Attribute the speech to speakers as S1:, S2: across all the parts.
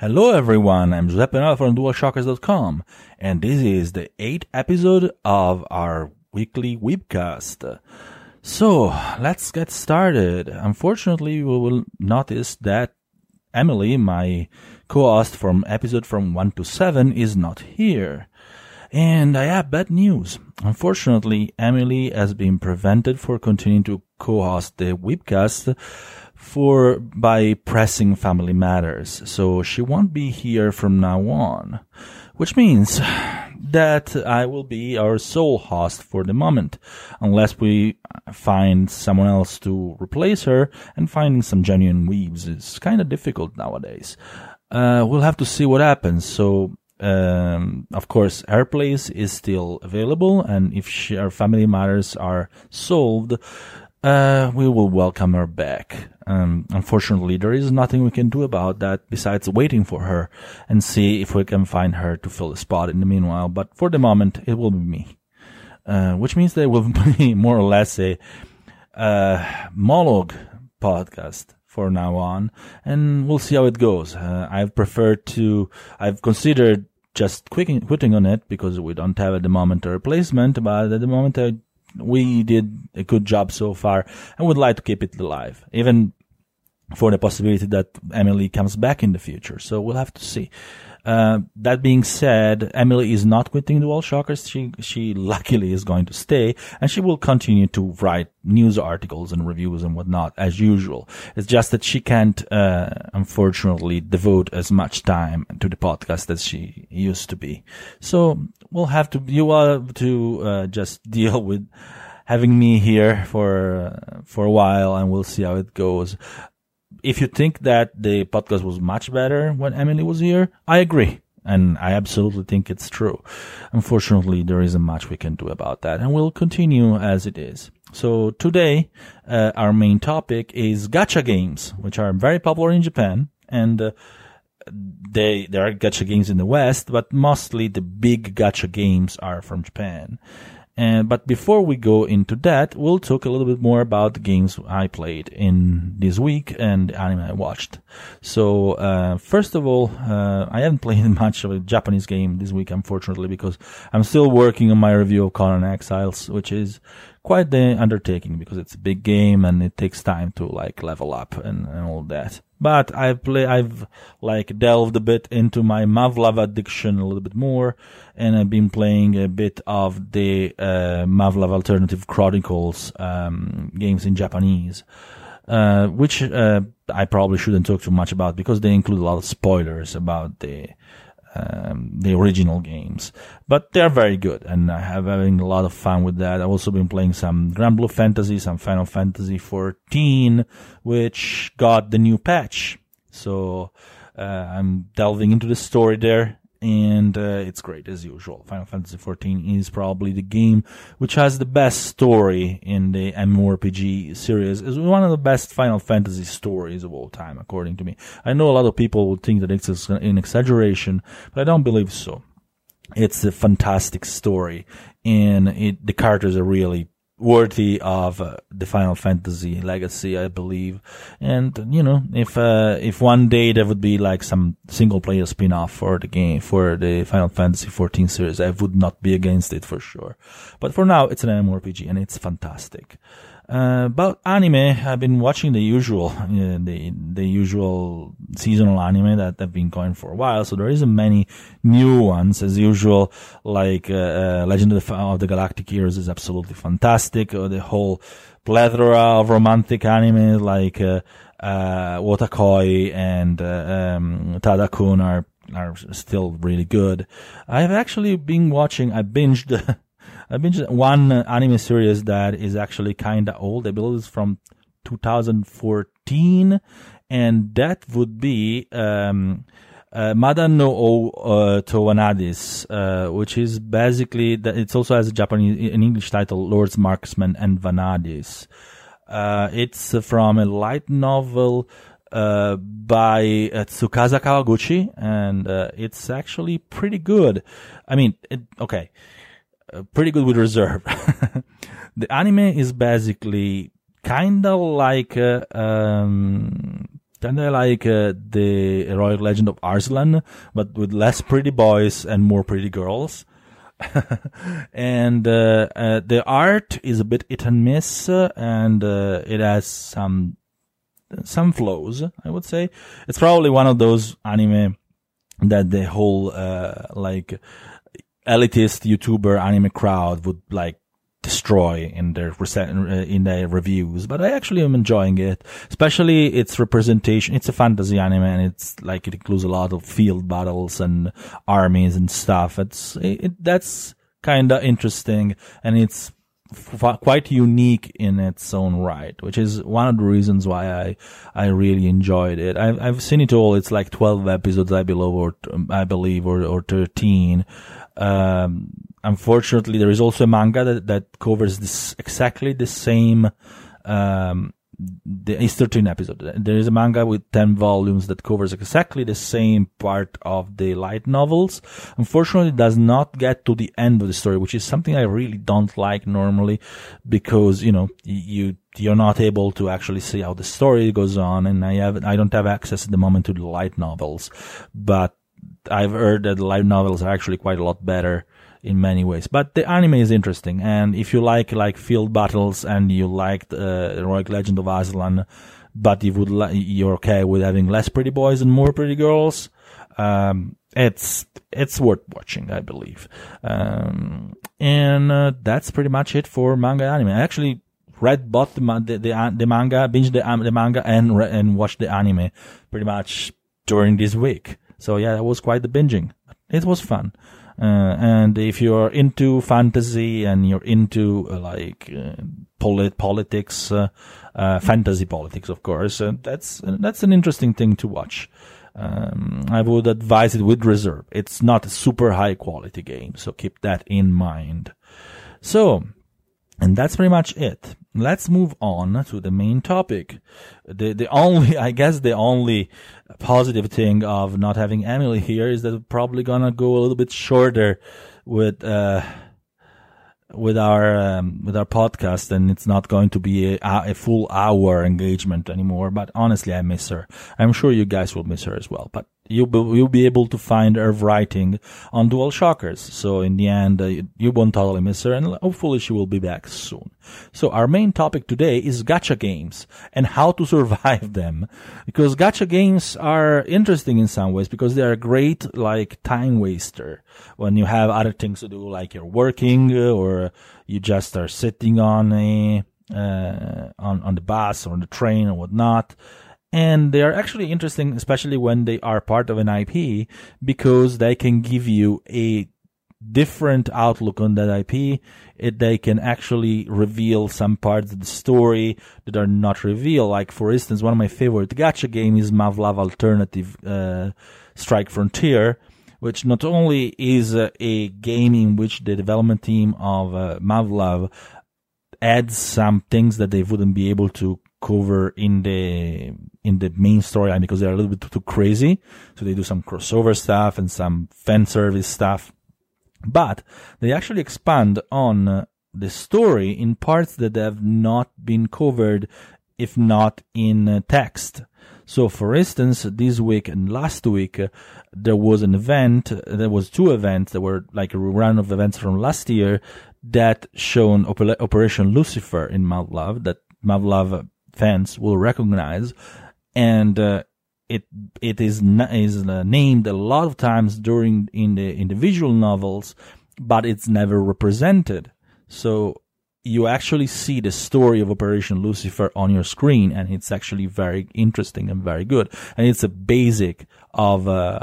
S1: Hello everyone, I'm Giuseppe Nelva from DualShockers.com, and this is the eighth episode of our weekly webcast. So, let's get started. Unfortunately, we will notice that Emily, my co-host from episode from 1 to 7, is not here. And I have bad news. Unfortunately, Emily has been prevented for continuing to co-host the webcast for by pressing family matters. So she won't be here from now on, which means that I will be our sole host for the moment, unless we find someone else to replace her. And finding some genuine weaves is kind of difficult nowadays. Uh, we'll have to see what happens. So um, of course, her place is still available, and if she, her family matters are solved, uh, we will welcome her back. Um, unfortunately, there is nothing we can do about that besides waiting for her and see if we can find her to fill the spot in the meanwhile. But for the moment, it will be me. Uh, which means there will be more or less a, uh, monologue podcast for now on, and we'll see how it goes. Uh, I've preferred to, I've considered just quitting, quitting on it because we don't have at the moment a replacement, but at the moment I we did a good job so far and would like to keep it alive, even for the possibility that Emily comes back in the future. So we'll have to see. Uh, that being said, Emily is not quitting DualShockers. She, she luckily is going to stay and she will continue to write news articles and reviews and whatnot as usual. It's just that she can't, uh, unfortunately devote as much time to the podcast as she used to be. So we'll have to, you will have to, uh, just deal with having me here for, uh, for a while and we'll see how it goes if you think that the podcast was much better when Emily was here, I agree. And I absolutely think it's true. Unfortunately, there isn't much we can do about that, and we'll continue as it is. So today, uh, our main topic is gacha games, which are very popular in Japan, and uh, they there are gacha games in the West, but mostly the big gacha games are from Japan. And, but before we go into that, we'll talk a little bit more about the games I played in this week and the anime I watched. So, uh, first of all, uh, I haven't played much of a Japanese game this week, unfortunately, because I'm still working on my review of Conan Exiles, which is quite the undertaking because it's a big game and it takes time to like level up and, and all that. But I've play, I've like delved a bit into my Muv-Luv addiction a little bit more, and I've been playing a bit of the uh, Alternative Chronicles um, games in Japanese, uh, which uh, I probably shouldn't talk too much about because they include a lot of spoilers about the um, the original games, but they're very good, and I have having a lot of fun with that. I've also been playing some Granblue Fantasy, some Final Fantasy 14, which got the new patch. So uh, I'm delving into the story there, and uh, it's great as usual. Final Fantasy XIV is probably the game which has the best story in the MMORPG series. It's one of the best Final Fantasy stories of all time, according to me. I know a lot of people would think that it's an exaggeration, but I don't believe so. It's a fantastic story, and it, the characters are really worthy of uh, the Final Fantasy legacy, I believe. And you know, if uh, if one day there would be like some single player spin off for the game for the Final Fantasy 14 series, I would not be against it for sure. But for now, it's an MMORPG and it's fantastic. Uh, about anime, I've been watching the usual, uh, the the usual seasonal anime that have been going for a while. So there isn't many new ones as usual. Like uh, uh, Legend of the, of the, Galactic Heroes is absolutely fantastic. Or the whole plethora of romantic anime like uh, uh, Wotakoi and um, Tadakun are are still really good. I've actually been watching. I binged. I binged one anime series that is actually kind of old. I believe it's from 2014, and that would be um, uh, o uh, to Wanadis, uh, which is basically that it also has a Japanese, an English title, Lords Marksman and Vanadis. Uh, it's from a light novel uh, by uh, Tsukasa Kawaguchi, and uh, it's actually pretty good. I mean, it, okay, pretty good with reserve. the anime is basically kind of like uh, um, kind of like uh, the heroic legend of Arslan, but with less pretty boys and more pretty girls. and uh, uh, the art is a bit hit and miss, uh, and uh, it has some some flows. I would say it's probably one of those anime that the whole uh, like elitist YouTuber anime crowd would like destroy in their in their reviews, but I actually am enjoying it, especially its representation. It's a fantasy anime, and it's like it includes a lot of field battles and armies and stuff. It's it, that's kind of interesting, and it's f- quite unique in its own right, which is one of the reasons why I I really enjoyed it. I've I've seen it all. It's like twelve episodes, I believe, or I believe, or or thirteen. Um, unfortunately, there is also a manga that, that covers this exactly the same. Um, the, it's 13 episodes. There is a manga with 10 volumes that covers exactly the same part of the light novels. Unfortunately, it does not get to the end of the story, which is something I really don't like normally because, you know, you, you're not able to actually see how the story goes on. And I have, I don't have access at the moment to the light novels, but I've heard that the light novels are actually quite a lot better in many ways. But the anime is interesting, and if you like like field battles and you liked uh, Heroic Legend of Arslan, but you would li- you're okay with having less pretty boys and more pretty girls, um, it's it's worth watching, I believe. Um, and uh, that's pretty much it for manga anime. I actually read both the the, the, the manga, binged the, the manga, and re- and watched the anime pretty much during this week. So yeah, it was quite the binging. It was fun. Uh, and if you're into fantasy and you're into uh, like uh, polit- politics, uh, uh, fantasy politics, of course, uh, that's that's an interesting thing to watch. Um, I would advise it with reserve. It's not a super high quality game, so keep that in mind. So, and that's pretty much it. Let's move on to the main topic. The the only I guess the only positive thing of not having Emily here is that we're probably gonna go a little bit shorter with uh with our um, with our podcast and it's not going to be a, a, full hour engagement anymore but honestly i miss her i'm sure you guys will miss her as well but you'll be, you'll be able to find her writing on DualShockers. So in the end, uh, you won't totally miss her, and hopefully she will be back soon. So our main topic today is gacha games and how to survive them, because gacha games are interesting in some ways because they are great like time waster when you have other things to do, like you're working or you just are sitting on a uh, on on the bus or on the train or whatnot and they are actually interesting, especially when they are part of an IP, because they can give you a different outlook on that IP. It, they can actually reveal some parts of the story that are not revealed. Like, for instance, one of my favorite gacha games is Muv-Luv Alternative uh, Strike Frontier, which not only is a game in which the development team of uh, Muv-Luv adds some things that they wouldn't be able to cover in the in the main storyline because they're a little bit too crazy. So they do some crossover stuff and some fan service stuff, but they actually expand on uh, the story in parts that have not been covered, if not in uh, text. So, for instance, this week and last week, uh, there was an event, there was two events that were like a run of events from last year that shown Op- Operation Lucifer in Muv-Luv, that Muv-Luv fans will recognize, and uh, it it is is uh, named a lot of times during in the individual novels, but it's never represented. So you actually see the story of Operation Lucifer on your screen, and it's actually very interesting and very good. And it's a basic of uh,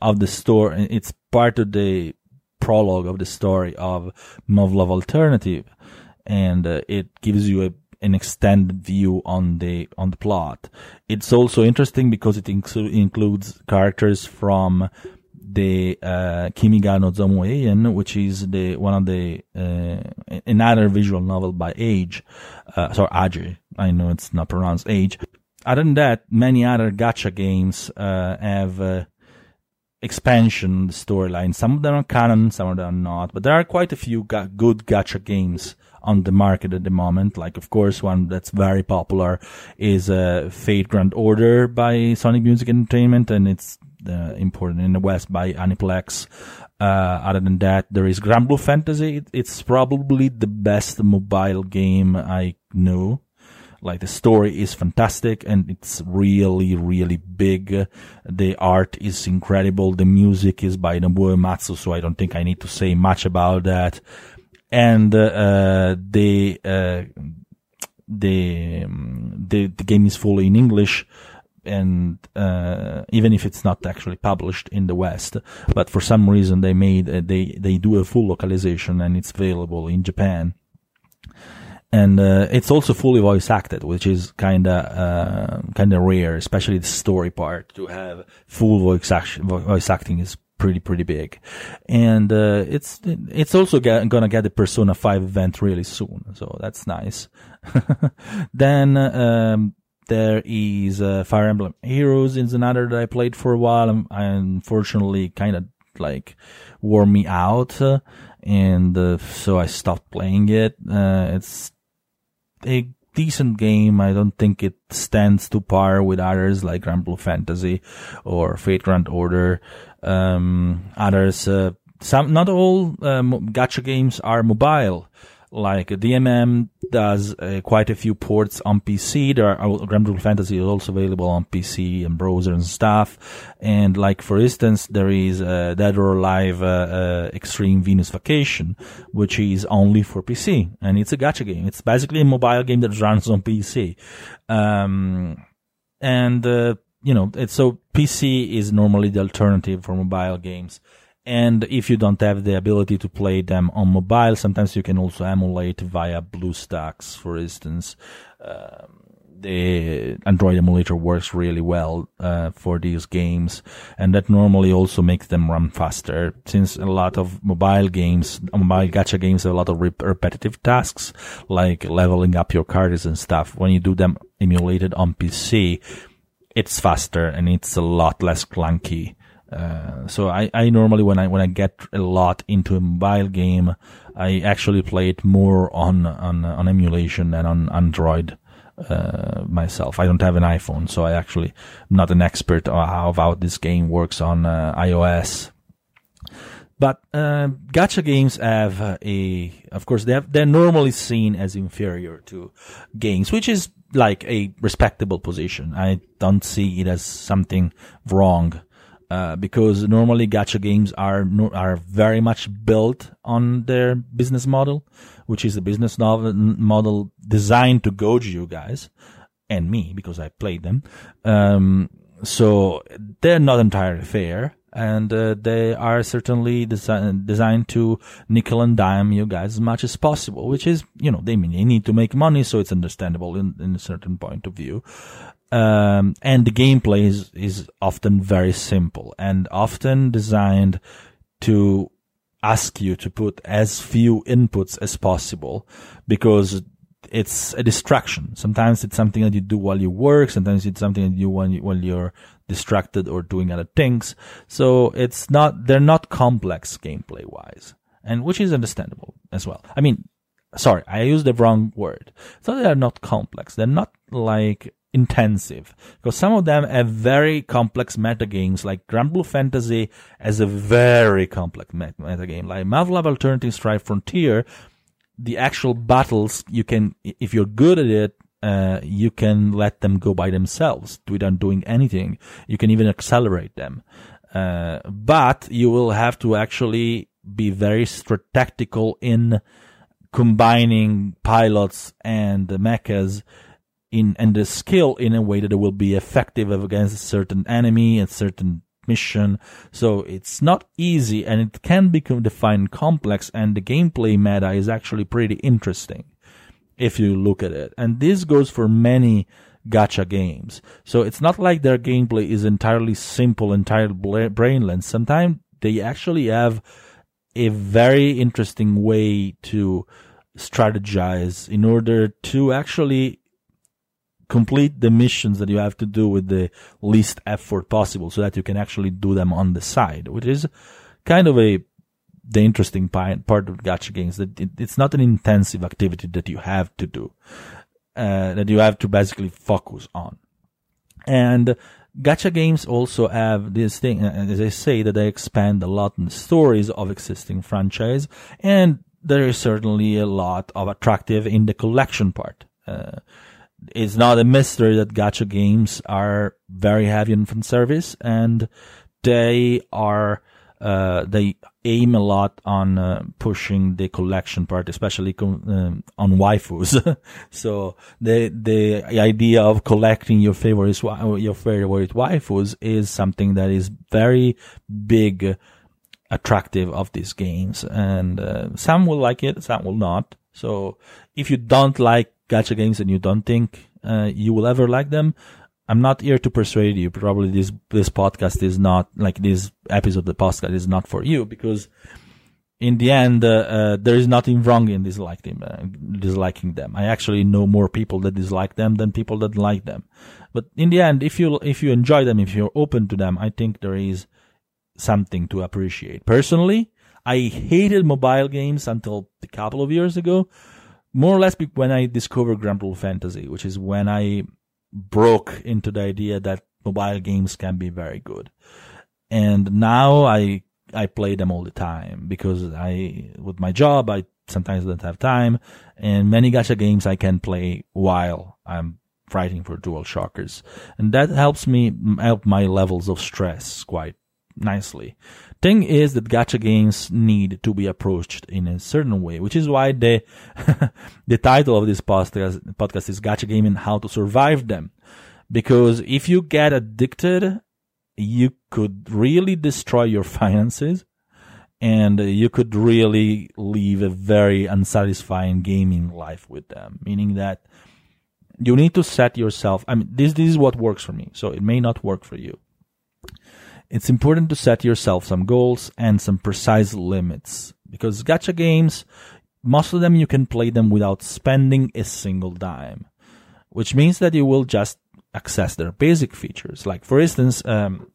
S1: of the story. It's part of the prologue of the story of Muv-Luv Alternative, and uh, it gives you a an extended view on the on the plot. It's also interesting because it inclu- includes characters from the uh, Kimiga no which is the one of the uh, another visual novel by Age, uh, sorry Age. I know it's not pronounced Age. Other than that, many other gacha games uh, have uh, expansion storyline. Some of them are canon, some of them are not, but there are quite a few ga- good gacha games on the market at the moment. Like, of course, one that's very popular is uh, Fate Grand Order by Sony Music Entertainment, and it's uh, imported in the West by Aniplex. Uh, other than that, there is Granblue Fantasy. It's probably the best mobile game I know. Like the story is fantastic and it's really, really big. The art is incredible. The music is by Nobuo Uematsu, so I don't think I need to say much about that. And uh, the uh, the, um, the the game is fully in English and uh, even if it's not actually published in the West, but for some reason they made uh, they they do a full localization and it's available in Japan and uh, it's also fully voice acted, which is kind of uh, kind of rare, especially the story part. To have full voice action, voice acting is pretty pretty big, and uh, it's it's also get, gonna get the Persona Five event really soon, so that's nice. then um, there is uh, Fire Emblem Heroes is another that I played for a while. and unfortunately, kind of like wore me out. Uh, and uh, so I stopped playing it. Uh, it's a decent game. I don't think it stands to par with others like Granblue Fantasy or Fate Grand Order. Um, others, uh, some, not all um, gacha games are mobile like DMM does uh, quite a few ports on PC. There are Granblue Fantasy is also available on PC and browser and stuff. And like for instance, there is uh, Dead or Alive uh, uh, Extreme Venus Vacation, which is only for PC, and it's a gacha game. It's basically a mobile game that runs on PC. Um, and uh, you know, it's so PC is normally the alternative for mobile games. And if you don't have the ability to play them on mobile, sometimes you can also emulate via BlueStacks, for instance. Um, the Android emulator works really well uh, for these games, and that normally also makes them run faster. Since a lot of mobile games, mobile gacha games, have a lot of repetitive tasks like leveling up your cards and stuff. When you do them emulated on PC, it's faster and it's a lot less clunky. Uh, so I, I normally when I when I get a lot into a mobile game, I actually play it more on on on emulation than on Android uh, myself. I don't have an iPhone, so I actually am not an expert on how, how this game works on uh, iOS. But uh, gacha games have a, of course, they have, they're normally seen as inferior to games, which is like a respectable position. I don't see it as something wrong uh, because normally gacha games are are very much built on their business model, which is a business model designed to goad you guys and me because I played them. Um, so they're not entirely fair, and uh, they are certainly desi- designed to nickel and dime you guys as much as possible. Which is, you know, they mean they need to make money, so it's understandable in, in a certain point of view. Um, and the gameplay is, is often very simple and often designed to ask you to put as few inputs as possible because it's a distraction. Sometimes it's something that you do while you work. Sometimes it's something that you when you, while you're distracted or doing other things. So it's not, they're not complex gameplay wise and which is understandable as well. I mean, sorry, I used the wrong word. So they are not complex. They're not like intensive because some of them have very complex meta games like Granblue Fantasy has a very complex meta game like Muv-Luv Alternative Strike Frontier the actual battles you can if you're good at it uh, you can let them go by themselves without doing anything. You can even accelerate them. Uh, but you will have to actually be very strategical in combining pilots and mechas in and the skill in a way that it will be effective against a certain enemy and certain mission. So it's not easy and it can become defined complex and the gameplay meta is actually pretty interesting if you look at it. And this goes for many gacha games. So it's not like their gameplay is entirely simple, entirely brainless. Sometimes they actually have a very interesting way to strategize in order to actually complete the missions that you have to do with the least effort possible so that you can actually do them on the side, which is kind of a the interesting part of gacha games that it, it's not an intensive activity that you have to do, uh, that you have to basically focus on. And gacha games also have this thing, uh, as I say, that they expand a lot in the stories of existing franchise, and there is certainly a lot of attractive in the collection part. Uh, it's not a mystery that gacha games are very heavy on fan service, and they are uh, they aim a lot on uh, pushing the collection part, especially um, on waifus. so the the idea of collecting your favorite your favorite waifus is something that is very big, attractive of these games, and uh, some will like it, some will not. So if you don't like gacha games and you don't think uh, you will ever like them, I'm not here to persuade you. Probably this this podcast is not like this episode of the podcast is not for you because in the end uh, uh, there is nothing wrong in disliking uh, disliking them. I actually know more people that dislike them than people that like them. But in the end, if you if you enjoy them, if you're open to them, I think there is something to appreciate. Personally, I hated mobile games until a couple of years ago, more or less when I discovered Grand Granblue Fantasy, which is when I broke into the idea that mobile games can be very good. And now I I play them all the time because I with my job I sometimes don't have time and many gacha games I can play while I'm fighting for DualShockers and that helps me help my levels of stress quite nicely. Thing is that gacha games need to be approached in a certain way, which is why the the title of this podcast, podcast is Gacha Gaming How to Survive Them. Because if you get addicted, you could really destroy your finances and you could really live a very unsatisfying gaming life with them. Meaning that you need to set yourself, I mean, this, this is what works for me. So it may not work for you it's important to set yourself some goals and some precise limits because gacha games, most of them you can play them without spending a single dime, which means that you will just access their basic features. Like for instance, um,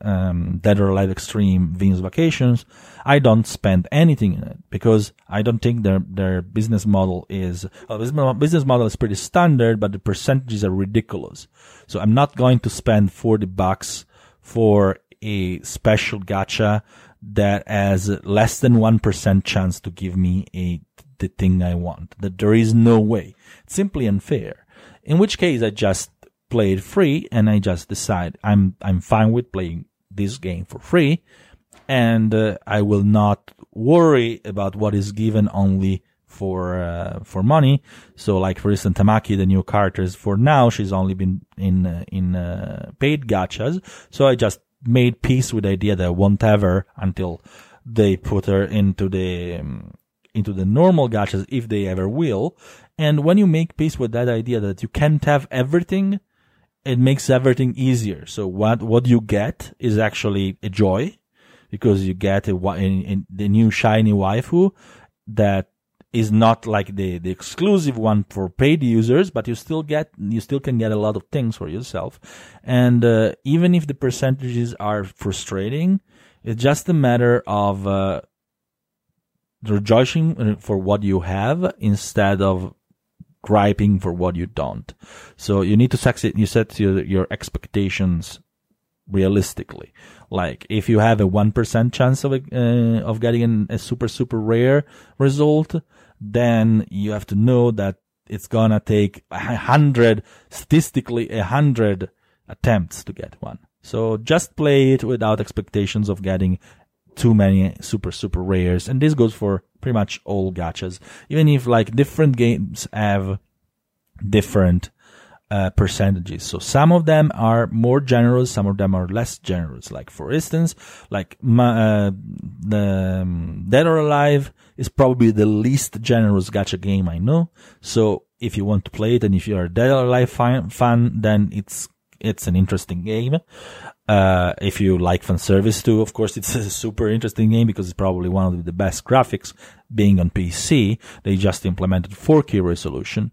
S1: um, Dead or Alive Extreme Venus Vacations, I don't spend anything in it because I don't think their their business model is well, business model is pretty standard, but the percentages are ridiculous. So I'm not going to spend forty bucks for a special gacha that has less than 1% chance to give me a, the thing I want. That there is no way. It's simply unfair. In which case I just play it free and I just decide I'm, I'm fine with playing this game for free and uh, I will not worry about what is given only for uh, for money. So, like for instance, Tamaki, the new characters, for now she's only been in uh, in uh, paid gachas. So I just made peace with the idea that I won't ever until they put her into the um, into the normal gachas if they ever will. And when you make peace with that idea that you can't have everything, it makes everything easier. So what what you get is actually a joy because you get a, in, in the new shiny waifu that is not like the, the exclusive one for paid users, but you still get, you still can get a lot of things for yourself. And, uh, even if the percentages are frustrating, it's just a matter of, uh, rejoicing for what you have instead of griping for what you don't. So you need to set, you set your, your expectations realistically. Like if you have a 1% chance of, uh, of getting a super, super rare result, then you have to know that it's gonna take a hundred, statistically a hundred attempts to get one. So just play it without expectations of getting too many super, super rares. And this goes for pretty much all gachas. Even if like different games have different uh, percentages. So some of them are more generous, some of them are less generous. Like for instance, like my, uh, the um, Dead or Alive is probably the least generous gacha game I know. So if you want to play it and if you are a Dead or Alive fan, fan then it's it's an interesting game. Uh, if you like fan service too, of course, it's a super interesting game because it's probably one of the best graphics being on PC. They just implemented 4K resolution.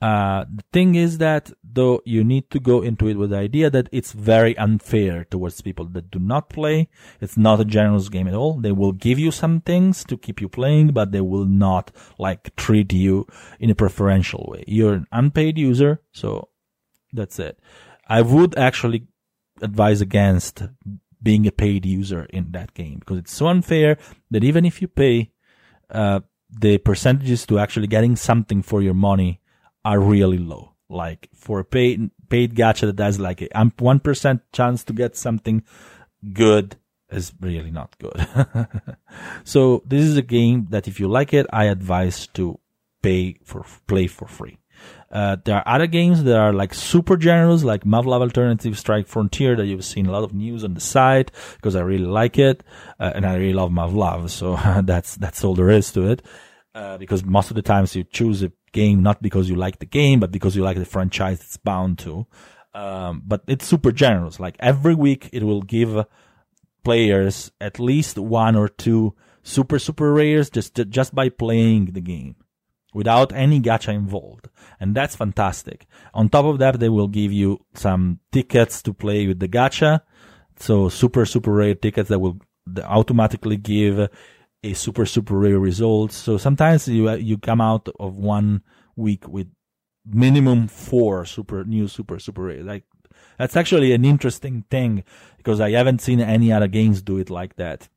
S1: Uh, the thing is that though you need to go into it with the idea that it's very unfair towards people that do not play. It's not a generous game at all. They will give you some things to keep you playing, but they will not like treat you in a preferential way. You're an unpaid user, so that's it. I would actually advise against being a paid user in that game because it's so unfair that even if you pay, uh, the percentages to actually getting something for your money are really low. Like for paid paid gacha that has like a one percent chance to get something good is really not good. so this is a game that if you like it, I advise to pay for play for free. Uh, there are other games that are like super generous, like Muv-Luv Alternative Strike Frontier that you've seen a lot of news on the site because I really like it. Uh, and I really love Muv-Luv. So that's, that's all there is to it. Uh, because most of the times you choose a game not because you like the game, but because you like the franchise it's bound to. Um, but it's super generous. Like every week it will give players at least one or two super, super rares just, just by playing the game without any gacha involved. And that's fantastic. On top of that, they will give you some tickets to play with the gacha. So super, super rare tickets that will automatically give a super, super rare result. So sometimes you, you come out of one week with minimum four super, new super, super rare. Like, that's actually an interesting thing because I haven't seen any other games do it like that.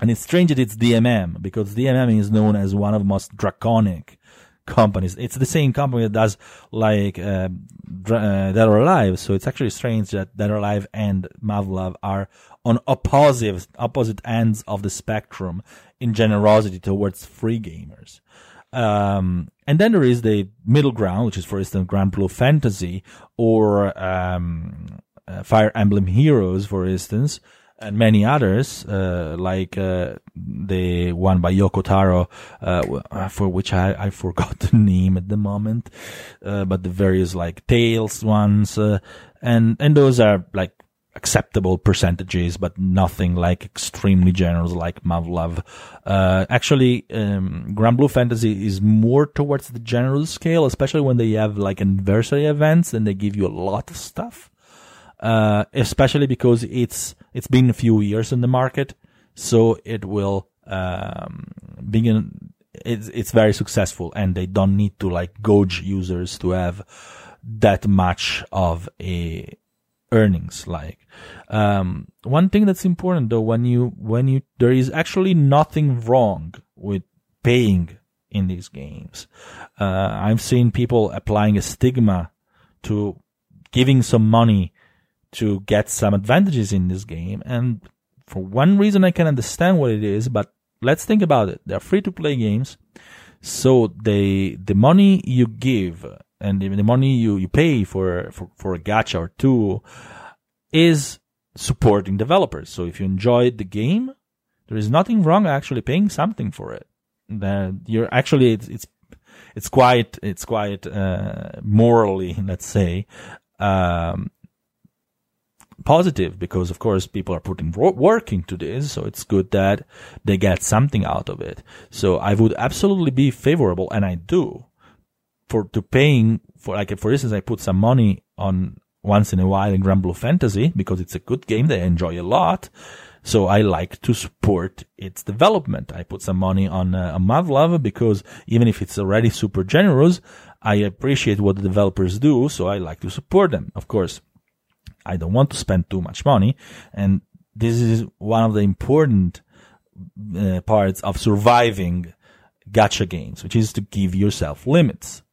S1: And it's strange that it's DMM because DMM is known as one of the most draconic companies. It's the same company that does like uh, uh, Dead or Alive. So it's actually strange that Dead or Alive and Muv-Luv are on opposite opposite ends of the spectrum in generosity towards free gamers. Um, and then there is the middle ground, which is, for instance, Granblue Fantasy or um, uh, Fire Emblem Heroes, for instance, and many others, uh, like uh, the one by Yoko Taro, uh, for which I, I forgot the name at the moment, uh, but the various like Tales ones, uh, and and those are like acceptable percentages, but nothing like extremely generous like Muv-Luv. Uh, actually, um, Granblue Fantasy is more towards the general scale, especially when they have like anniversary events and they give you a lot of stuff. Uh, especially because it's it's been a few years in the market, so it will um, begin. It's it's very successful, and they don't need to like gauge users to have that much of a earnings. Like um, one thing that's important though, when you when you there is actually nothing wrong with paying in these games. Uh, I've seen people applying a stigma to giving some money to get some advantages in this game. And for one reason, I can understand what it is, but let's think about it. They're free to play games. So they, the money you give and the money you, you pay for, for, for a gacha or two is supporting developers. So if you enjoyed the game, there is nothing wrong actually paying something for it. That you're actually, it's, it's, it's quite, it's quite, uh, morally, let's say, um, positive because of course people are putting work into this so it's good that they get something out of it so i would absolutely be favorable and i do for to paying for like for instance i put some money on once in a while in Granblue Fantasy because it's a good game that I enjoy a lot. So I like to support its development. I put some money on uh, on Muv-Luv because even if it's already super generous, I appreciate what the developers do. So I like to support them. Of course, I don't want to spend too much money. And this is one of the important uh, parts of surviving gacha games, which is to give yourself limits.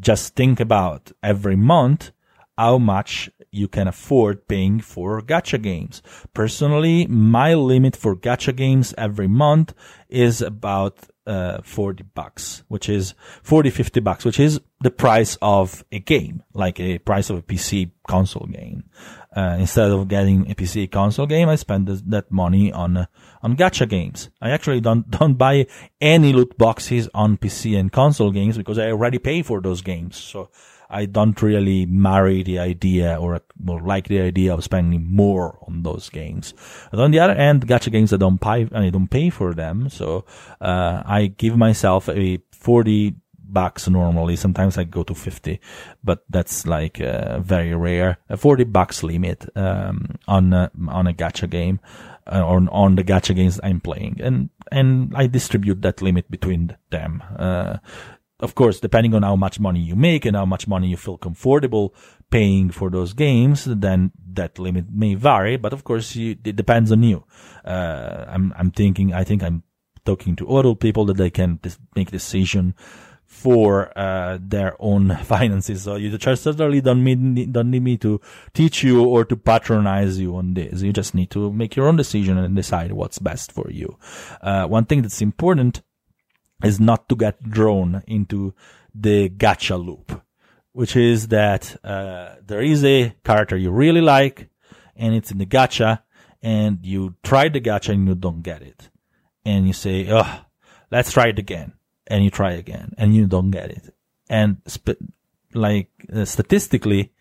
S1: Just think about every month how much you can afford paying for gacha games. Personally, my limit for gacha games every month is about uh, 40 bucks, which is 40, 50 bucks, which is the price of a game, like a price of a PC console game. Uh, instead of getting a PC console game, I spend that money on, uh, on gacha games. I actually don't, don't buy any loot boxes on PC and console games because I already pay for those games. So I don't really marry the idea or, or like the idea of spending more on those games. But on the other hand, gacha games I don't pay, I don't pay for them. So, uh, I give myself a 40 bucks normally. Sometimes I go to 50, but that's like uh, very rare. A 40 bucks limit um, on a, on a gacha game uh, on on the gacha games I'm playing, and and I distribute that limit between them. Uh, of course, depending on how much money you make and how much money you feel comfortable paying for those games, then that limit may vary. But of course, you, it depends on you. Uh, I'm I'm thinking. I think I'm talking to other people that they can dis- make decision for uh, their own finances. So you certainly don't need don't need me to teach you or to patronize you on this. You just need to make your own decision and decide what's best for you. Uh, one thing that's important is not to get drawn into the gacha loop, which is that uh, there is a character you really like, and it's in the gacha, and you try the gacha and you don't get it, and you say, "Oh, let's try it again." And you try again and you don't get it. And sp- like uh, statistically,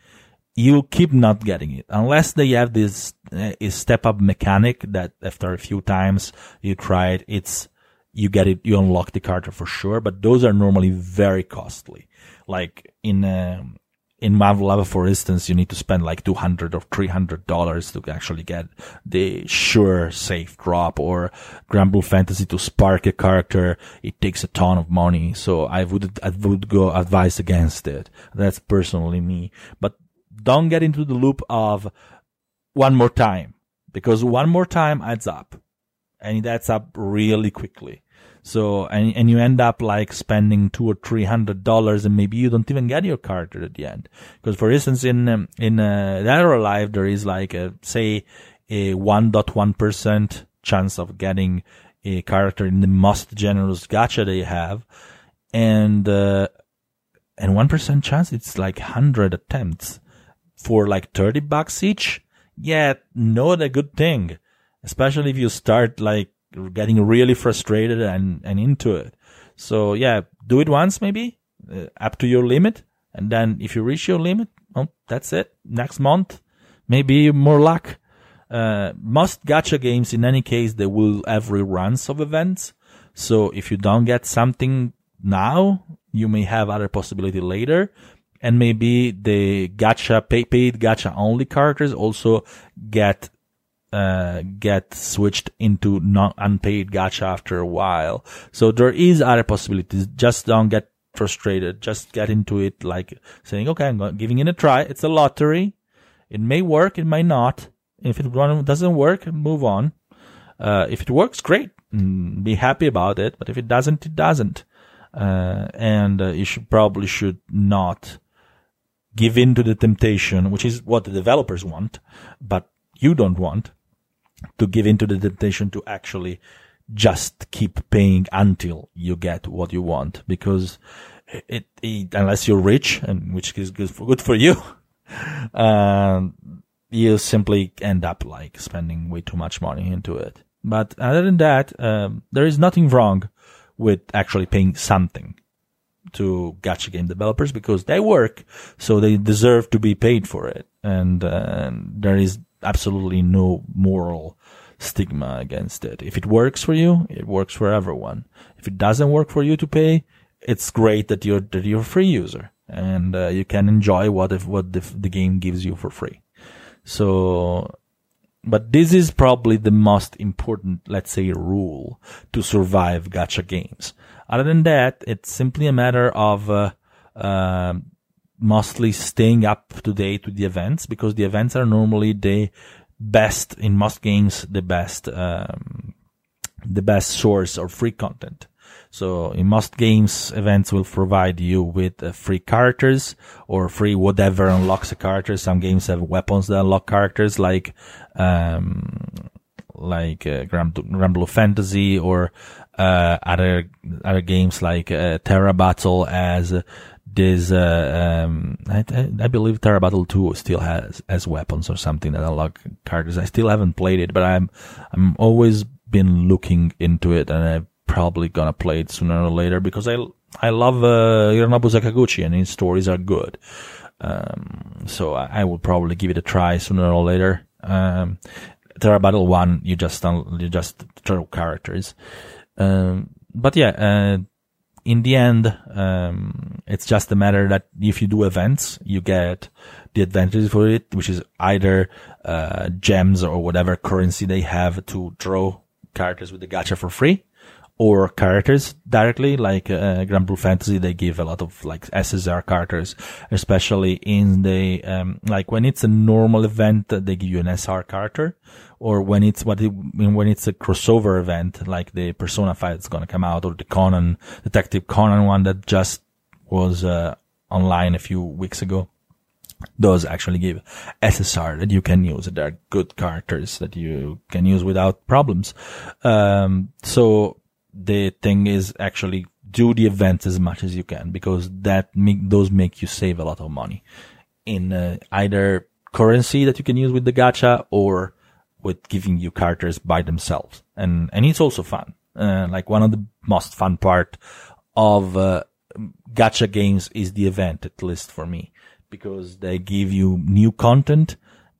S1: you keep not getting it unless they have this uh, step up mechanic that after a few times you try it, it's you get it, you unlock the character for sure. But those are normally very costly. Like in um, in Muv-Luv, for instance, you need to spend like 200 or 300 dollars to actually get the sure safe drop or Granblue Fantasy to spark a character. It takes a ton of money. So I would, I would go advise against it. That's personally me, but don't get into the loop of one more time because one more time adds up and it adds up really quickly. So, and, and you end up like spending two or three hundred dollars and maybe you don't even get your character at the end. Because for instance, in, um, in, uh, Alive, there is like a, say, a 1.1% chance of getting a character in the most generous gacha they have. And, uh, and 1% chance, it's like 100 attempts for like 30 bucks each. Yeah, not a good thing. Especially if you start like getting really frustrated and, and into it. So yeah, do it once maybe uh, up to your limit. And then if you reach your limit, well, that's it. Next month, maybe more luck. Uh, most gacha games, in any case, they will have reruns of events. So if you don't get something now, you may have other possibility later. And maybe the gacha, pay, paid gacha only characters also get uh, get switched into non unpaid gacha after a while. So there is other possibilities. Just don't get frustrated. Just get into it like saying, okay, I'm giving it a try. It's a lottery. It may work. It might not. If it doesn't work, move on. Uh, if it works, great. Mm, be happy about it. But if it doesn't, it doesn't. Uh, and uh, you should probably should not give in to the temptation, which is what the developers want, but you don't want to give into the temptation to actually just keep paying until you get what you want. Because it, it unless you're rich and which is good for, good for you um, you simply end up like spending way too much money into it. But other than that um, there is nothing wrong with actually paying something to gacha game developers because they work so they deserve to be paid for it. And uh, there is absolutely no moral stigma against it. If it works for you, it works for everyone. If it doesn't work for you to pay, it's great that you're that you're a free user and uh, you can enjoy what if what the, the game gives you for free. So, but this is probably the most important, let's say, rule to survive gacha games. Other than that, it's simply a matter of uh, uh, mostly staying up to date with the events because the events are normally the best in most games, the best, um, the best source of free content. So in most games, events will provide you with uh, free characters or free whatever unlocks a character. Some games have weapons that unlock characters like, um, like uh, Granblue Fantasy or uh, other other games like uh, Terra Battle as this uh, um, I, I, believe Terra Battle 2 still has as weapons or something that unlock characters. I still haven't played it, but I'm I'm always been looking into it, and I'm probably gonna play it sooner or later because I I love uh, Hironobu Sakaguchi and his stories are good. Um, so I, I, will probably give it a try sooner or later. Um, Terra Battle 1, you just you just throw characters. Um, but yeah, uh, in the end, um, it's just a matter that if you do events, you get the advantage for it, which is either uh, gems or whatever currency they have to draw characters with the gacha for free, or characters directly, like uh, Granblue Fantasy, they give a lot of like SSR characters, especially in the um, like when it's a normal event, they give you an SR character, or when it's what it, when it's a crossover event, like the Persona 5 that's gonna come out, or the Conan Detective Conan one that just was uh, online a few weeks ago. Those actually give SSR that you can use. They're good characters that you can use without problems. Um, so the thing is actually do the events as much as you can because that make, those make you save a lot of money in uh, either currency that you can use with the gacha or with giving you characters by themselves. And, and it's also fun. Uh, like one of the most fun part of, uh, gacha games is the event, at least for me, because they give you new content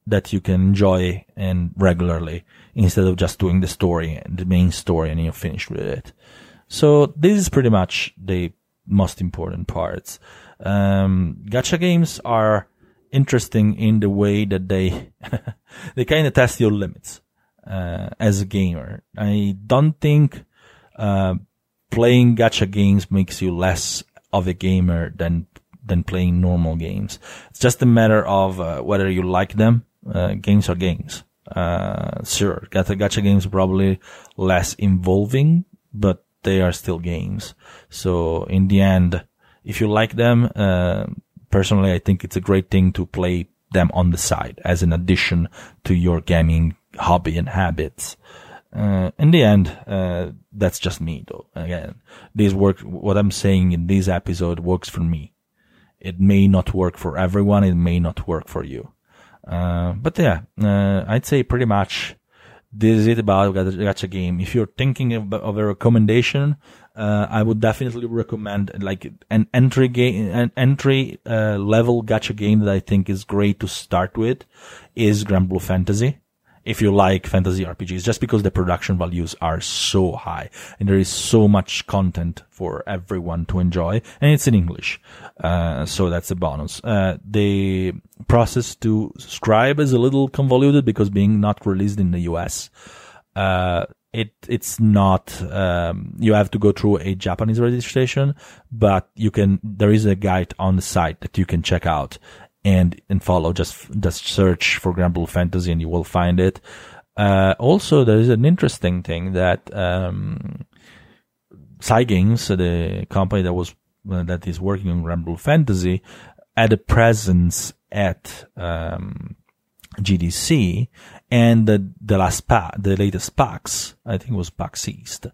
S1: that you can enjoy and regularly instead of just doing the story, the main story, and you're finished with it. So this is pretty much the most important parts. Um, gacha games are interesting in the way that they they kind of test your limits uh, as a gamer. I don't think uh, playing gacha games makes you less of a gamer than than playing normal games. It's just a matter of uh, whether you like them. Uh, games are games. Uh, sure, gacha, gacha games are probably less involving, but they are still games. So in the end, if you like them, uh, personally, I think it's a great thing to play them on the side as an addition to your gaming hobby and habits. Uh, in the end, uh, that's just me though. Again, this work, what I'm saying in this episode works for me. It may not work for everyone. It may not work for you. Uh, but yeah, uh, I'd say pretty much this is it about gacha game. If you're thinking of, of a recommendation, uh, I would definitely recommend like an entry game, an entry uh, level gacha game that I think is great to start with is Granblue Fantasy if you like fantasy RPGs, just because the production values are so high and there is so much content for everyone to enjoy and it's in English. Uh, so that's a bonus. Uh, the process to subscribe is a little convoluted because being not released in the US, uh, it it's not um, you have to go through a Japanese registration, but you can there is a guide on the site that you can check out and and follow. Just just search for Granblue Fantasy and you will find it. Uh, also, there is an interesting thing that um, Cygames, the company that was uh, that is working on Granblue Fantasy, had a presence at um, GDC and the, the last pack, the latest PAX, I think was PAX East.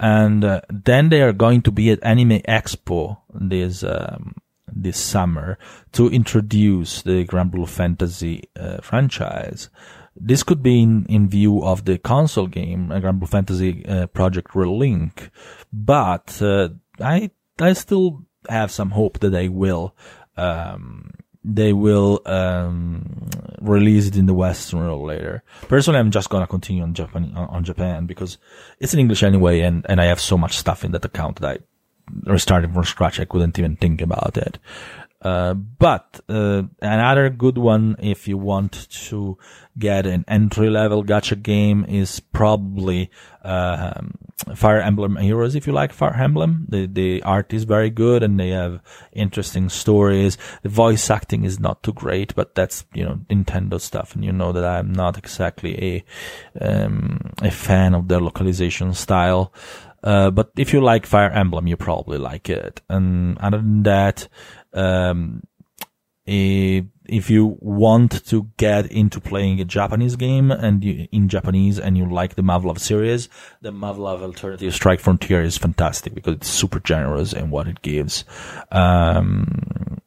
S1: And uh, then they are going to be at Anime Expo this um, this summer to introduce the Granblue Fantasy uh, franchise. This could be in, in view of the console game, uh, Granblue Fantasy uh, Project Relink, but uh, I I still have some hope that they will um, they will um, release it in the West sooner or later. Personally, I'm just gonna continue on Japan on Japan because it's in English anyway, and and I have so much stuff in that account that I restarting from scratch. I couldn't even think about it. Uh, but uh, another good one, if you want to get an entry level gacha game, is probably uh, Fire Emblem Heroes. If you like Fire Emblem, the the art is very good and they have interesting stories. The voice acting is not too great, but that's you know Nintendo stuff, and you know that I'm not exactly a um, a fan of their localization style. Uh, but if you like Fire Emblem, you probably like it. And other than that, um, if, you want to get into playing a Japanese game and you, in Japanese and you like the Muv-Luv series, the Muv-Luv Alternative Strike Frontier is fantastic because it's super generous in what it gives. Um,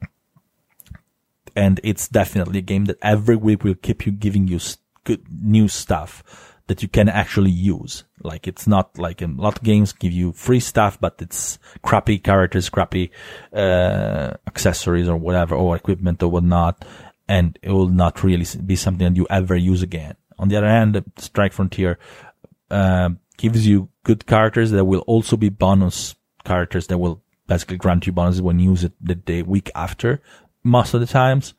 S1: and it's definitely a game that every week will keep you giving you good new stuff that you can actually use. Like it's not like a lot of games give you free stuff, but it's crappy characters, crappy uh, accessories or whatever, or equipment or whatnot, and it will not really be something that you ever use again. On the other hand, Strike Frontier uh, gives you good characters that will also be bonus characters that will basically grant you bonuses when you use it the, the week after, most of the times.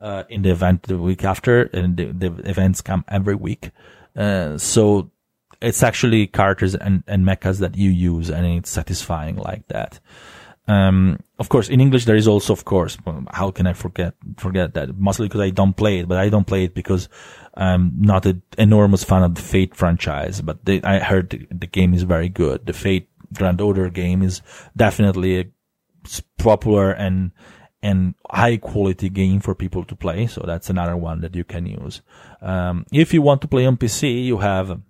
S1: Uh, in the event the week after, and the, the events come every week. Uh, so it's actually characters and, and mechas that you use, and it's satisfying like that. Um, of course, in English there is also, of course, how can I forget forget that? Mostly because I don't play it, but I don't play it because I'm not an enormous fan of the Fate franchise. But they, I heard the, the, game is very good. The Fate Grand Order game is definitely a popular and and high quality game for people to play. So that's another one that you can use. Um, if you want to play on PC, you have,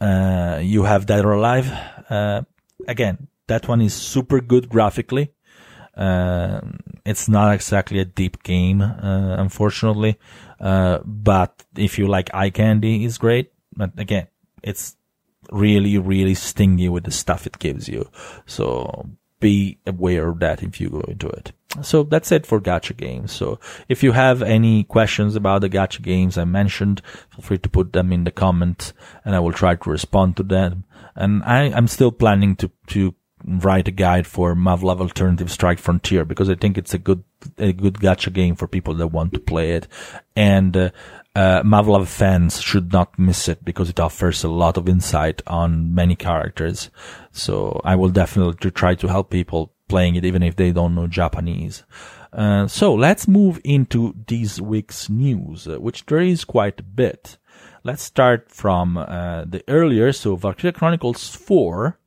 S1: uh, you have Dead or Alive. Uh, again, that one is super good graphically. Uh, it's not exactly a deep game, uh, unfortunately. Uh, but if you like eye candy, it's great. But again, it's really, really stingy with the stuff it gives you. So be aware of that if you go into it. So that's it for gacha games. So if you have any questions about the gacha games I mentioned, feel free to put them in the comments and I will try to respond to them. And I, am still planning to, to write a guide for Muv-Luv Alternative Strike Frontier because I think it's a good, a good gacha game for people that want to play it. And, uh, uh, Muv-Luv fans should not miss it because it offers a lot of insight on many characters. So I will definitely try to help people playing it even if they don't know Japanese. Uh, so let's move into this week's news, uh, which there is quite a bit. Let's start from uh, the earlier. So Valkyria Chronicles 4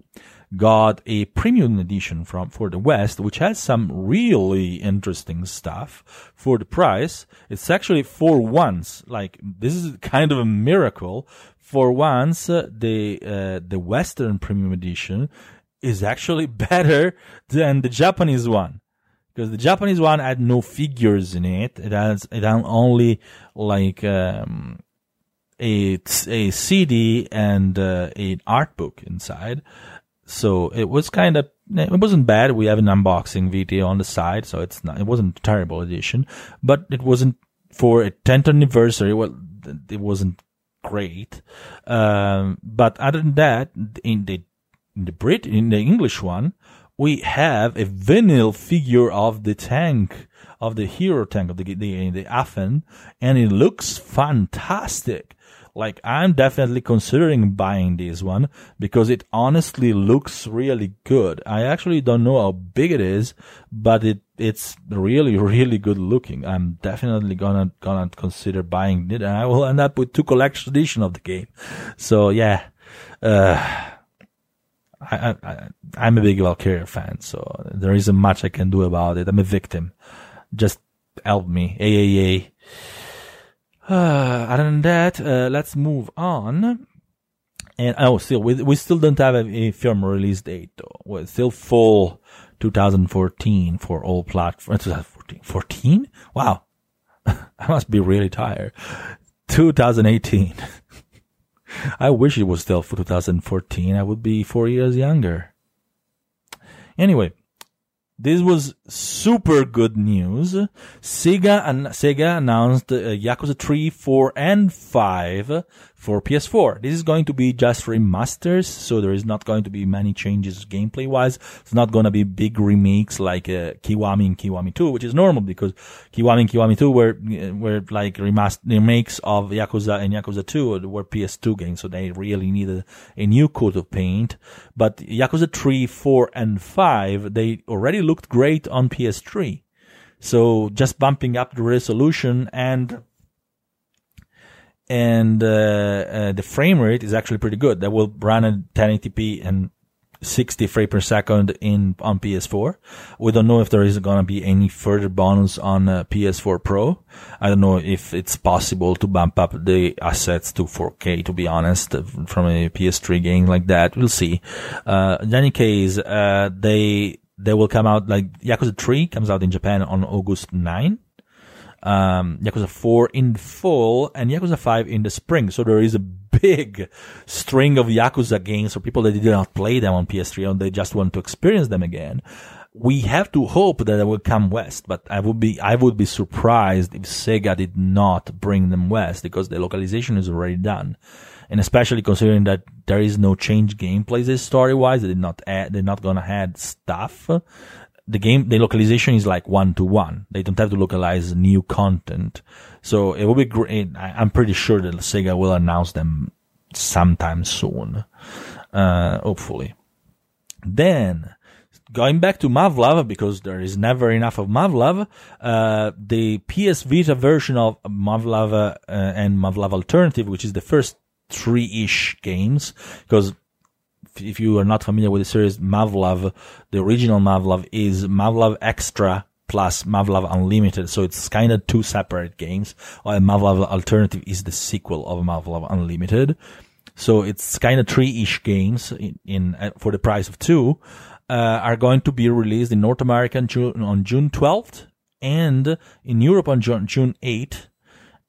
S1: got a premium edition from for the West, which has some really interesting stuff for the price. It's actually for once, like this is kind of a miracle. For once, uh, the uh, the Western premium edition is actually better than the Japanese one. Because the Japanese one had no figures in it. It has it had only like um, a a CD and uh, an art book inside. So it was kind of, it wasn't bad. We have an unboxing video on the side, so it's not, it wasn't a terrible edition, but it wasn't for a 10th anniversary. Well, it wasn't great. Um, but other than that, in the, in the Brit, in the English one, we have a vinyl figure of the tank, of the hero tank, of the, the, the Affen, and it looks fantastic. Like I'm definitely considering buying this one because it honestly looks really good. I actually don't know how big it is, but it it's really really good looking. I'm definitely gonna gonna consider buying it, and I will end up with two collection edition of the game. So yeah, uh, I, I I'm a big Valkyria fan, so there isn't much I can do about it. I'm a victim. Just help me, AAA. Uh, other than that, uh, let's move on. And oh, still, we we still don't have a, a firm release date though. We're still full 2014 for all platforms. 2014, 14? Wow, I must be really tired. 2018. I wish it was still for 2014. I would be four years younger. Anyway, this was super good news. Sega and Sega announced uh, Yakuza 3, 4, and 5 for PS4. This is going to be just remasters, so there is not going to be many changes gameplay wise. It's not going to be big remakes like uh, Kiwami and Kiwami 2, which is normal because Kiwami and Kiwami 2 were were like remaster remakes of Yakuza and Yakuza 2 were PS2 games, so they really needed a new coat of paint. But Yakuza 3, 4, and 5 they already looked great on PS3. So just bumping up the resolution and and uh, uh, the frame rate is actually pretty good. That will run at 1080p and 60 frames per second in on PS4. We don't know if there is going to be any further bonus on uh, PS4 Pro. I don't know if it's possible to bump up the assets to 4K. To be honest, from a PS3 game like that, we'll see. Uh, in any case, uh, they they will come out like Yakuza 3 comes out in Japan on August 9 um, Yakuza 4 in fall and Yakuza 5 in the spring. So there is a big string of Yakuza games for people that did not play them on PS3 and they just want to experience them again. we have to hope that it will come west, but I would be, I would be surprised if Sega did not bring them west because the localization is already done. And especially considering that there is no change gameplay story wise, they did not add, they're not gonna add stuff. The game, the localization is like one to one. They don't have to localize new content. So it will be great. I, I'm pretty sure that Sega will announce them sometime soon. Uh, hopefully. Then, going back to Muv-Luv, because there is never enough of Muv-Luv, uh, the PS Vita version of Muv-Luv uh, and Muv-Luv Alternative, which is the first three-ish games, because if you are not familiar with the series, Muv-Luv, the original Muv-Luv is Muv-Luv Extra plus Muv-Luv Unlimited, so it's kind of two separate games, while Muv-Luv Alternative is the sequel of Muv-Luv Unlimited. So it's kind of three-ish games in, in uh, for the price of two uh, are going to be released in North America on June, on June 12th and in Europe on June, June 8th.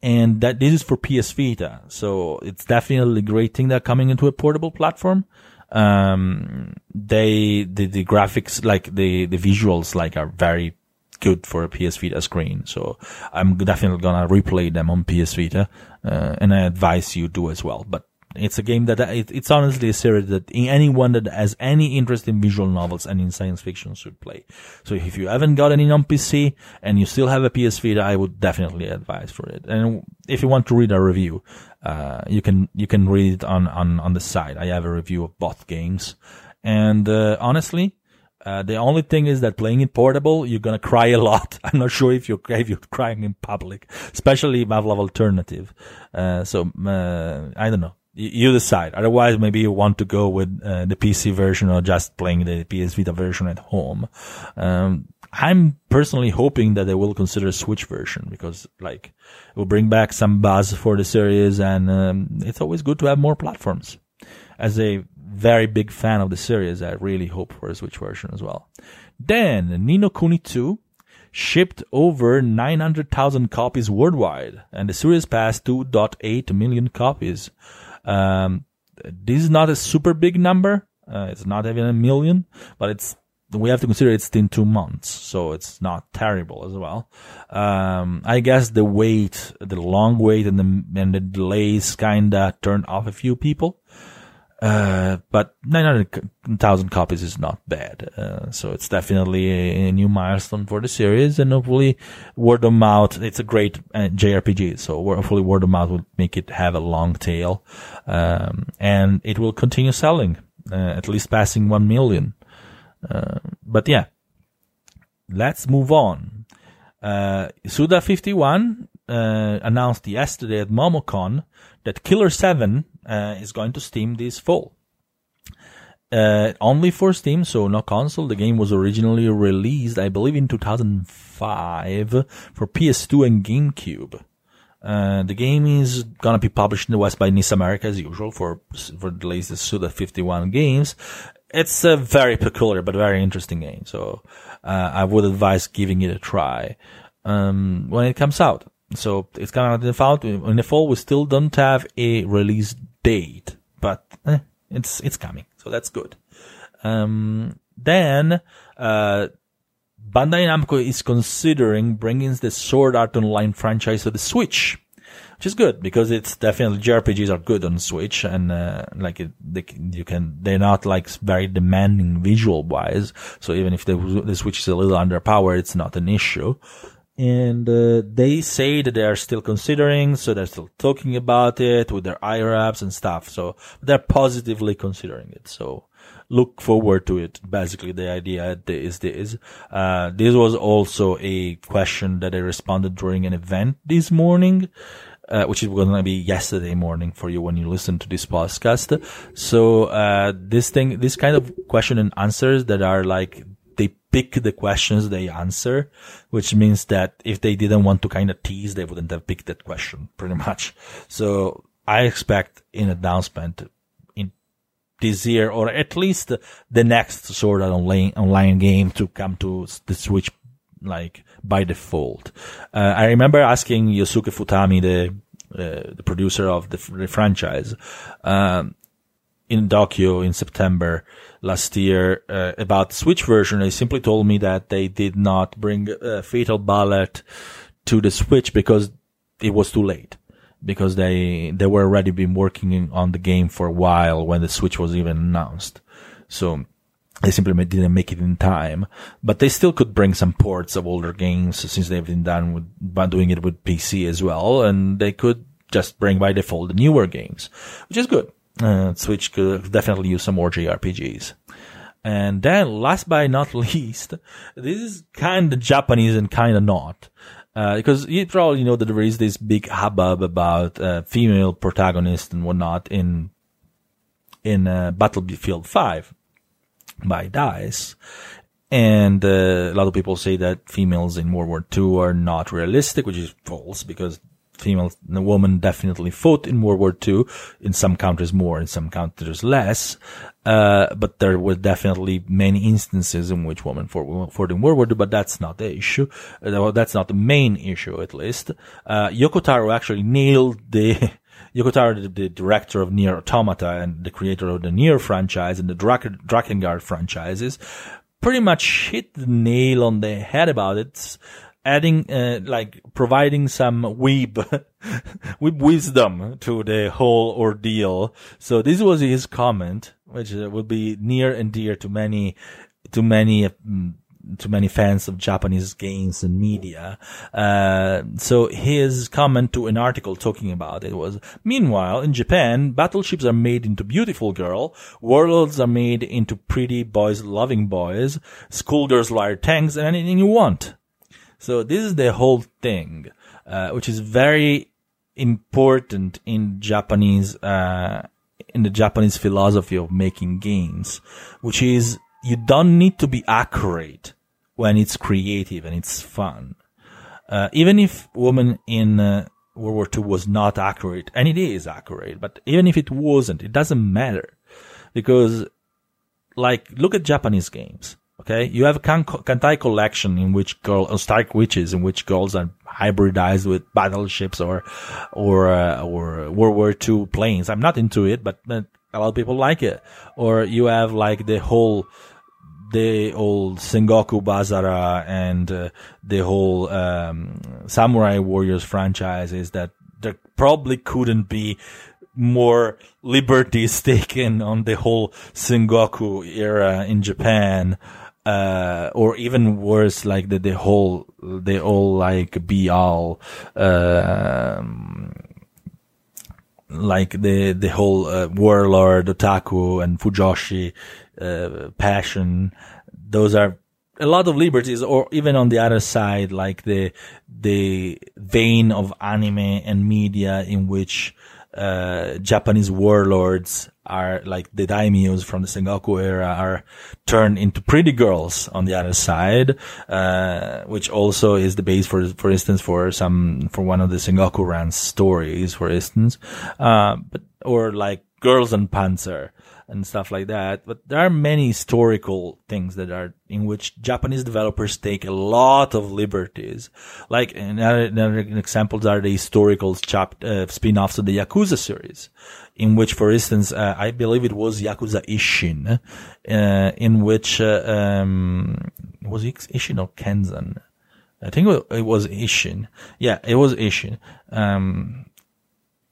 S1: And that this is for PS Vita. So it's definitely a great thing that coming into a portable platform. Um, they, the, the graphics, like the, the visuals, like are very good for a PS Vita screen. So I'm definitely gonna replay them on PS Vita, uh, and I advise you do as well. But it's a game that it, it's honestly a series that anyone that has any interest in visual novels and in science fiction should play. So if you haven't got any on PC and you still have a PS Vita, I would definitely advise for it. And if you want to read a review, uh, you can you can read it on on on the site. I have a review of both games, and uh, honestly. Uh, the only thing is that playing it portable, you're gonna cry a lot. I'm not sure if you're if you're crying in public, especially Muv-Luv Alternative. Uh, so uh, I don't know you decide. Otherwise, maybe you want to go with uh, the PC version or just playing the PS Vita version at home. Um, I'm personally hoping that they will consider a Switch version because, like, it will bring back some buzz for the series, and um, it's always good to have more platforms. As a very big fan of the series, I really hope for a Switch version as well. Then, Ni no Kuni 2 shipped over 900,000 copies worldwide, and the series passed 2.8 million copies. Um, this is not a super big number. Uh, it's not even a million, but it's we have to consider it's in two months, so it's not terrible as well. Um, I guess the wait, the long wait, and the and the delays kinda turned off a few people. Uh, but 900,000 copies is not bad. Uh, so it's definitely a, a, new milestone for the series and hopefully word of mouth. It's a great uh, JRPG. So hopefully word of mouth will make it have a long tail. Um, and it will continue selling, uh, at least passing 1 million. Uh, but yeah, let's move on. Uh, Suda51, announced yesterday at MomoCon that Killer 7 uh, is going to Steam this fall. Uh, only for Steam, so no console. The game was originally released, I believe, in 2005 for PS2 and GameCube. Uh, the game is gonna be published in the West by NIS America as usual for for the latest Suda 51 games. It's a very peculiar but very interesting game, so uh, I would advise giving it a try um, when it comes out. So it's in the fall. In the fall, we still don't have a release date, but eh, it's it's coming, so that's good. Um, then uh, Bandai Namco is considering bringing the Sword Art Online franchise to the Switch, which is good because it's definitely JRPGs are good on Switch and uh, like it, they, you can they're not like very demanding visual wise. So even if the the Switch is a little underpowered, it's not an issue and uh, they say that they are still considering, so they're still talking about it with their IRAPs and stuff. So they're positively considering it. So look forward to it. Basically, the idea is this. Uh, this was also a question that I responded during an event this morning. Uh, which is going to be yesterday morning for you when you listen to this podcast. So, uh, this thing, this kind of question and answers that are like pick the questions they answer, which means that if they didn't want to kind of tease, they wouldn't have picked that question pretty much. So I expect an announcement in this year or at least the next Sword Art Online, online game to come to the Switch like by default. Uh, I remember asking Yosuke Futami, the uh, the producer of the, the franchise, um, in Tokyo in September last year uh, about Switch version. They simply told me that they did not bring uh, Fatal Bullet to the Switch because it was too late. Because they they were already been working on the game for a while when the Switch was even announced. So they simply didn't make it in time, but they still could bring some ports of older games since they've been done with by doing it with PC as well, and they could just bring by default the newer games, which is good. Uh, Switch could definitely use some more JRPGs. And then, last but not least, this is kind of Japanese and kind of not. Uh, because you probably know that there is this big hubbub about uh, female protagonists and whatnot in in uh, Battlefield 5 by DICE. And uh, a lot of people say that females in World War II are not realistic, which is false because female the woman definitely fought in World War II. In some countries more, in some countries less. Uh, but there were definitely many instances in which women fought, fought in World War II, but that's not the issue. Uh, that's not the main issue, at least. Uh, Yoko Taro actually nailed the, Yoko Taro, the, director of NieR Automata and the creator of the NieR franchise and the Drak- Drakengard franchises, pretty much hit the nail on the head about it adding uh, like providing some weeb with wisdom to the whole ordeal so this was his comment which would be near and dear to many to many mm, to many fans of Japanese games and media. Uh, so his comment to an article talking about it was, meanwhile, in Japan, battleships are made into beautiful girl, warlords are made into pretty boys loving boys, schoolgirls ride tanks, and anything you want. So this is the whole thing, uh, which is very important in Japanese, uh, in the Japanese philosophy of making games, which is you don't need to be accurate when it's creative and it's fun. Uh, even if woman in uh, World War II was not accurate, and it is accurate, but even if it wasn't, it doesn't matter because, like, look at Japanese games. Okay, you have a Kantai collection in which girl, uh, Strike Witches, in which girls are hybridized with battleships or, or, uh, or World War II planes. I'm not into it, but a lot of people like it. Or you have like the whole, the old Sengoku Basara and uh, the whole um, Samurai Warriors franchises that there probably couldn't be more liberties taken on the whole Sengoku era in Japan uh, or even worse, like the, the whole, they all like be all, uh, like the, the whole, uh, warlord, otaku and fujoshi, uh, passion. Those are a lot of liberties, or even on the other side, like the, the vein of anime and media in which, uh, Japanese warlords are like the daimyos from the Sengoku era are turned into pretty girls on the other side, uh, which also is the base for, for instance, for some, for one of the Sengoku Rance stories, for instance, uh, but, or like Girls und Panzer and stuff like that. But there are many historical things that are in which Japanese developers take a lot of liberties. Like another, another examples are the historical chap, uh, spin-offs of the Yakuza series, in which, for instance, uh, I believe it was Yakuza Ishin, uh, in which uh, um, was it Ishin or Kenzan? I think it was Ishin. Yeah, it was Ishin. Um,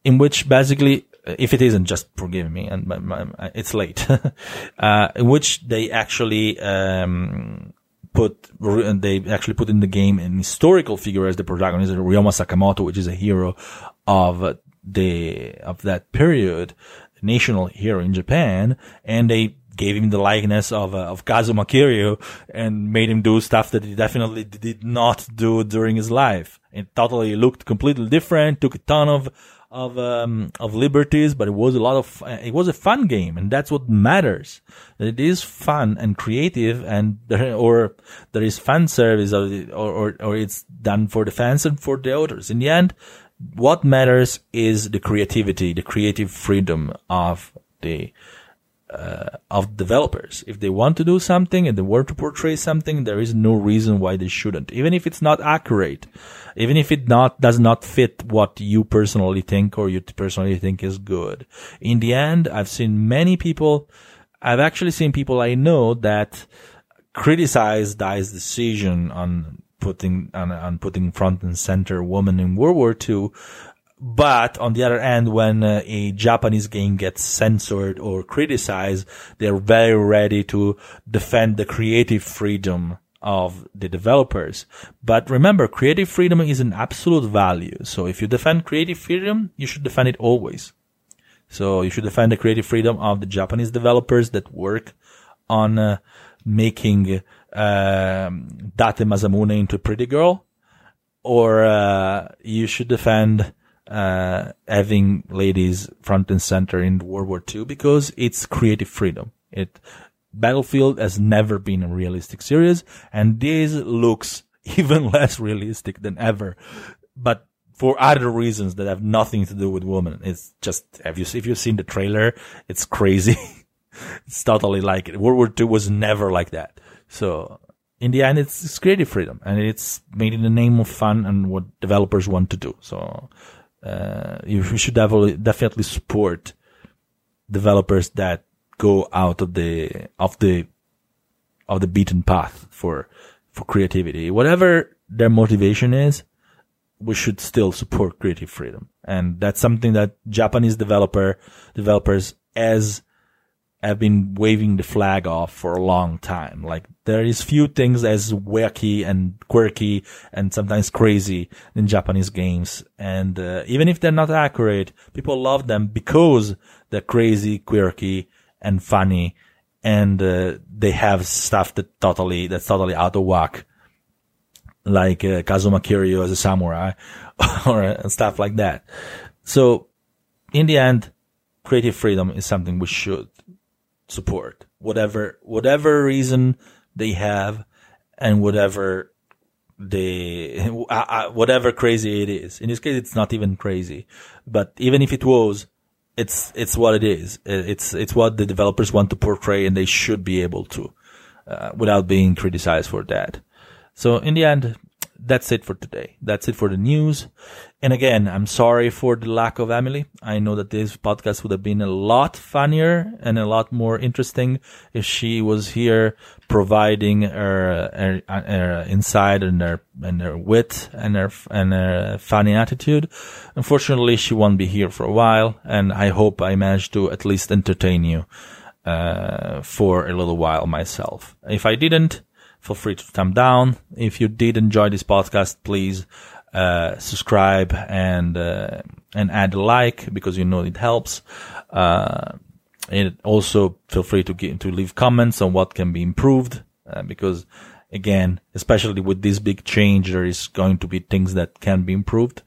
S1: in which basically if it isn't, just forgive me, and my, my, it's late. uh, in which they actually um, put they actually put in the game an historical figure as the protagonist, Ryoma Sakamoto, which is a hero of the of that period, national hero in Japan, and they gave him the likeness of uh, of Kazuma Kiryu and made him do stuff that he definitely did not do during his life. It totally looked completely different. Took a ton of of um, of liberties, but it was a lot of uh, it was a fun game, and that's what matters. It is fun and creative, and there, or there is fan service, or, or or it's done for the fans and for the authors. In the end, what matters is the creativity, the creative freedom of the uh, of developers. If they want to do something and they want to portray something, there is no reason why they shouldn't. Even if it's not accurate, even if it not does not fit what you personally think or you personally think is good. In the end, I've seen many people. I've actually seen people I know that criticize DICE's decision on putting on, on putting front and center woman in World War II but on the other end, when uh, a Japanese game gets censored or criticized, they're very ready to defend the creative freedom of the developers. But remember, creative freedom is an absolute value. So if you defend creative freedom, you should defend it always. So you should defend the creative freedom of the Japanese developers that work on uh, making um, Date Masamune into a pretty girl, or uh, you should defend uh, having ladies front and center in World War II because it's creative freedom. It Battlefield has never been a realistic series, and this looks even less realistic than ever. But for other reasons that have nothing to do with women. It's just have you if you've seen the trailer, it's crazy. it's totally like it. World War II was never like that. So in the end, it's, it's creative freedom, and it's made in the name of fun and what developers want to do. So uh, you should definitely support developers that go out of the of the of the beaten path for for creativity. Whatever their motivation is, we should still support creative freedom, and that's something that Japanese developer developers as have been waving the flag off for a long time. Like there is few things as wacky and quirky and sometimes crazy in Japanese games. And uh, even if they're not accurate, people love them because they're crazy, quirky, and funny. And uh, they have stuff that totally that's totally out of whack, like uh, Kazuma Kiryu as a samurai, or uh, stuff like that. So, in the end, creative freedom is something we should support. Whatever, whatever reason they have and whatever they, uh, uh, whatever crazy it is. In this case, it's not even crazy, but even if it was, it's, it's what it is. It's, it's what the developers want to portray and they should be able to, uh, without being criticized for that. So in the end, that's it for today. That's it for the news. And again, I'm sorry for the lack of Emily. I know that this podcast would have been a lot funnier and a lot more interesting if she was here providing her, her, her insight and her, and her wit and her, and her funny attitude. Unfortunately, she won't be here for a while. And I hope I managed to at least entertain you, uh, for a little while myself. If I didn't, feel free to thumb down. If you did enjoy this podcast, please uh, subscribe and uh, and add a like because you know it helps. Uh, and also feel free to get, to leave comments on what can be improved uh, because again, especially with this big change, there is going to be things that can be improved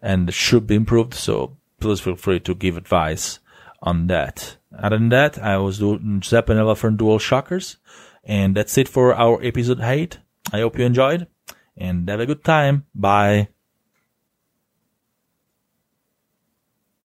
S1: and should be improved. So please feel free to give advice on that. Other than that, I was Giuseppe Nelva from DualShockers. And that's it for our episode 8. I hope you enjoyed and have a good time. Bye.